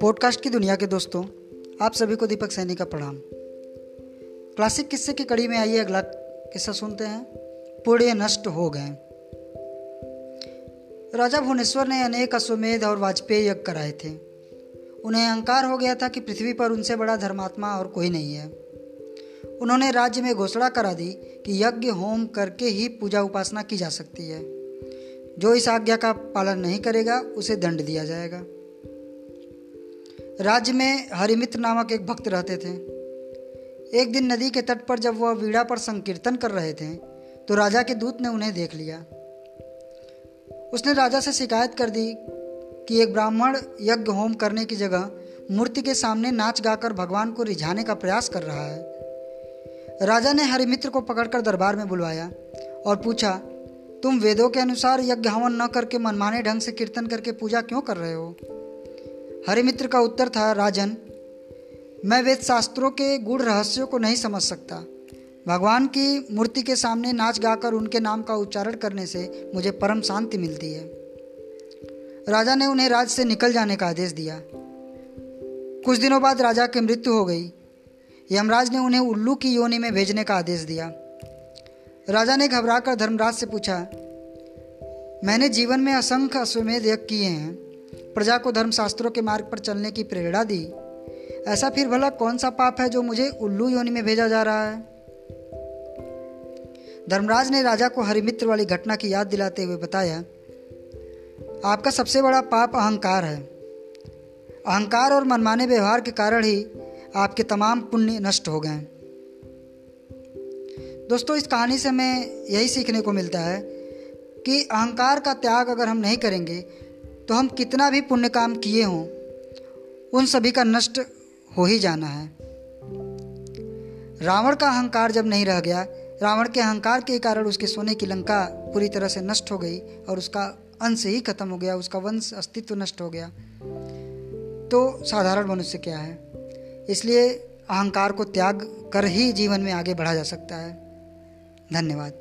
Podcast की दुनिया के दोस्तों, आप सभी को दीपक सैनी का प्रणाम। क्लासिक किस्से की कड़ी में आइए, अगला किस्सा सुनते हैं। पुण्य नष्ट हो गए। राजा भुवनेश्वर ने अनेक अश्वमेध और वाजपेयी यज्ञ कराए थे। उन्हें अहंकार हो गया था कि पृथ्वी पर उनसे बड़ा धर्मात्मा और कोई नहीं है। उन्होंने राज्य में घोषणा करा दी कि यज्ञ, होम करके ही पूजा उपासना की जा सकती है। जो इस आज्ञा का पालन नहीं करेगा, उसे दंड दिया जाएगा। राज्य में हरिमित्र नामक एक भक्त रहते थे। एक दिन नदी के तट पर जब वह वीड़ा पर संकीर्तन कर रहे थे तो राजा के दूत ने उन्हें देख लिया। उसने राजा से शिकायत कर दी कि एक ब्राह्मण यज्ञ, होम करने की जगह मूर्ति के सामने नाच गाकर भगवान को रिझाने का प्रयास कर रहा है। राजा ने हरिमित्र को पकड़कर दरबार में बुलवाया और पूछा, तुम वेदों के अनुसार यज्ञ हवन न करके मनमाने ढंग से कीर्तन करके पूजा क्यों कर रहे हो? हरिमित्र का उत्तर था, राजन, मैं वेद शास्त्रों के गुड़ रहस्यों को नहीं समझ सकता। भगवान की मूर्ति के सामने नाच गाकर उनके नाम का उच्चारण करने से मुझे परम शांति मिलती है। राजा ने उन्हें राज से निकल जाने का आदेश दिया। कुछ दिनों बाद राजा की मृत्यु हो गई। यमराज ने उन्हें उल्लू की योनि में भेजने का आदेश दिया। राजा ने घबराकर धर्मराज से पूछा, मैंने जीवन में असंख्य अश्वमेध यज्ञ किए हैं। प्रजा को धर्मशास्त्रों के मार्ग पर चलने की प्रेरणा दी। ऐसा फिर भला कौन सा पाप है जो मुझे उल्लू योनि में भेजा जा रहा है? धर्मराज ने राजा को हरिमित्र वाली घटना की याद दिलाते हुए बताया, आपका सबसे बड़ा पाप अहंकार है। अहंकार और मनमाने व्यवहार के कारण ही आपके तमाम पुण्य नष्ट हो गए दोस्तों, इस कहानी से हमें यही सीखने को मिलता है कि अहंकार का त्याग अगर हम नहीं करेंगे तो हम कितना भी पुण्य काम किए हों, उन सभी का नष्ट हो ही जाना है। रावण का अहंकार जब नहीं रह गया, रावण के अहंकार के कारण उसके सोने की लंका पूरी तरह से नष्ट हो गई और उसका अंश ही खत्म हो गया, उसका वंश, अस्तित्व नष्ट हो गया। तो साधारण मनुष्य क्या है? इसलिए अहंकार को त्याग कर ही जीवन में आगे बढ़ा जा सकता है। धन्यवाद।